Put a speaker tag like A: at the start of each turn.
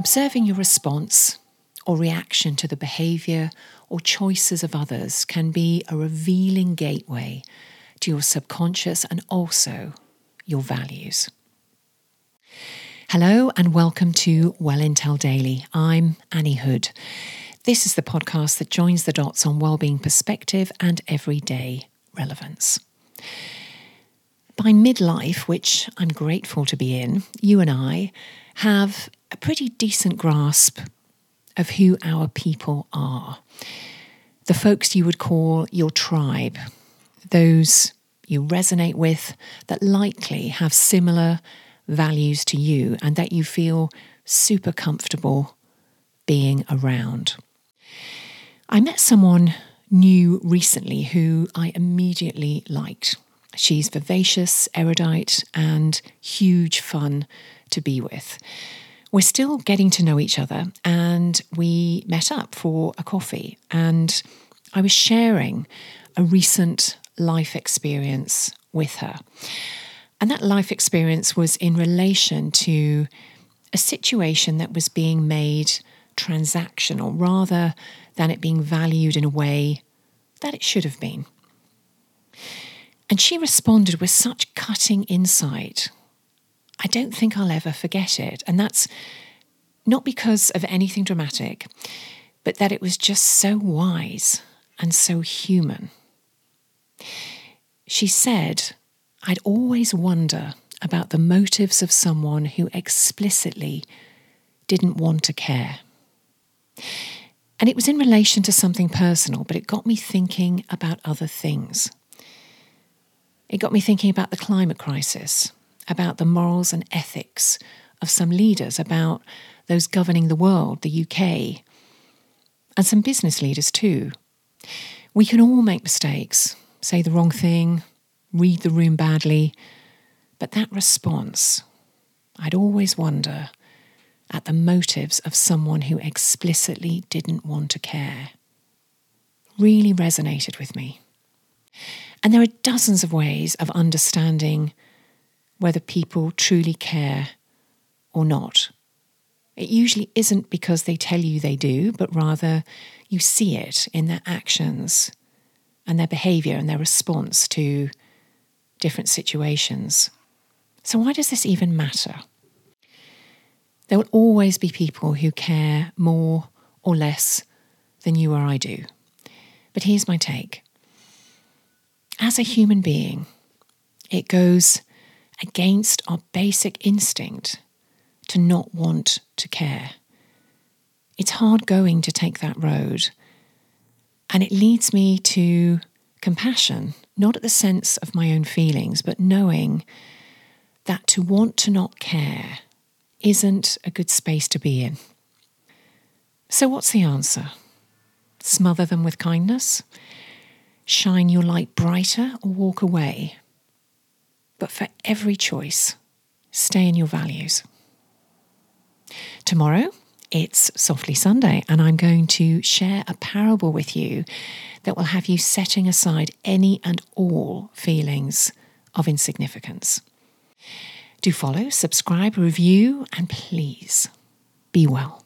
A: Observing your response or reaction to the behaviour or choices of others can be a revealing gateway to your subconscious and also your values. Hello and welcome to Well Intel Daily. I'm Annie Hood. This is the podcast that joins the dots on well-being perspective and everyday relevance. By midlife, which I'm grateful to be in, you and I have a pretty decent grasp of who our people are. The folks you would call your tribe, those you resonate with that likely have similar values to you and that you feel super comfortable being around. I met someone new recently who I immediately liked. She's vivacious, erudite, and huge fun to be with. We're still getting to know each other, and we met up for a coffee. And I was sharing a recent life experience with her. And that life experience was in relation to a situation that was being made transactional rather than it being valued in a way that it should have been. And she responded with such cutting insight. I don't think I'll ever forget it. And that's not because of anything dramatic, but that it was just so wise and so human. She said, I'd always wonder about the motives of someone who explicitly didn't want to care. And it was in relation to something personal, but it got me thinking about other things. It got me thinking about the climate crisis, about the morals and ethics of some leaders, about those governing the world, the UK, and some business leaders too. We can all make mistakes, say the wrong thing, read the room badly. But that response, I'd always wonder at the motives of someone who explicitly didn't want to care. Really resonated with me. And there are dozens of ways of understanding whether people truly care or not. It usually isn't because they tell you they do, but rather you see it in their actions and their behavior and their response to different situations. So, why does this even matter? There will always be people who care more or less than you or I do. But here's my take as a human being, it goes against our basic instinct to not want to care. It's hard going to take that road. And it leads me to compassion, not at the sense of my own feelings, but knowing that to want to not care isn't a good space to be in. So, what's the answer? Smother them with kindness? Shine your light brighter or walk away? But for every choice, stay in your values. Tomorrow, it's Softly Sunday, and I'm going to share a parable with you that will have you setting aside any and all feelings of insignificance. Do follow, subscribe, review, and please be well.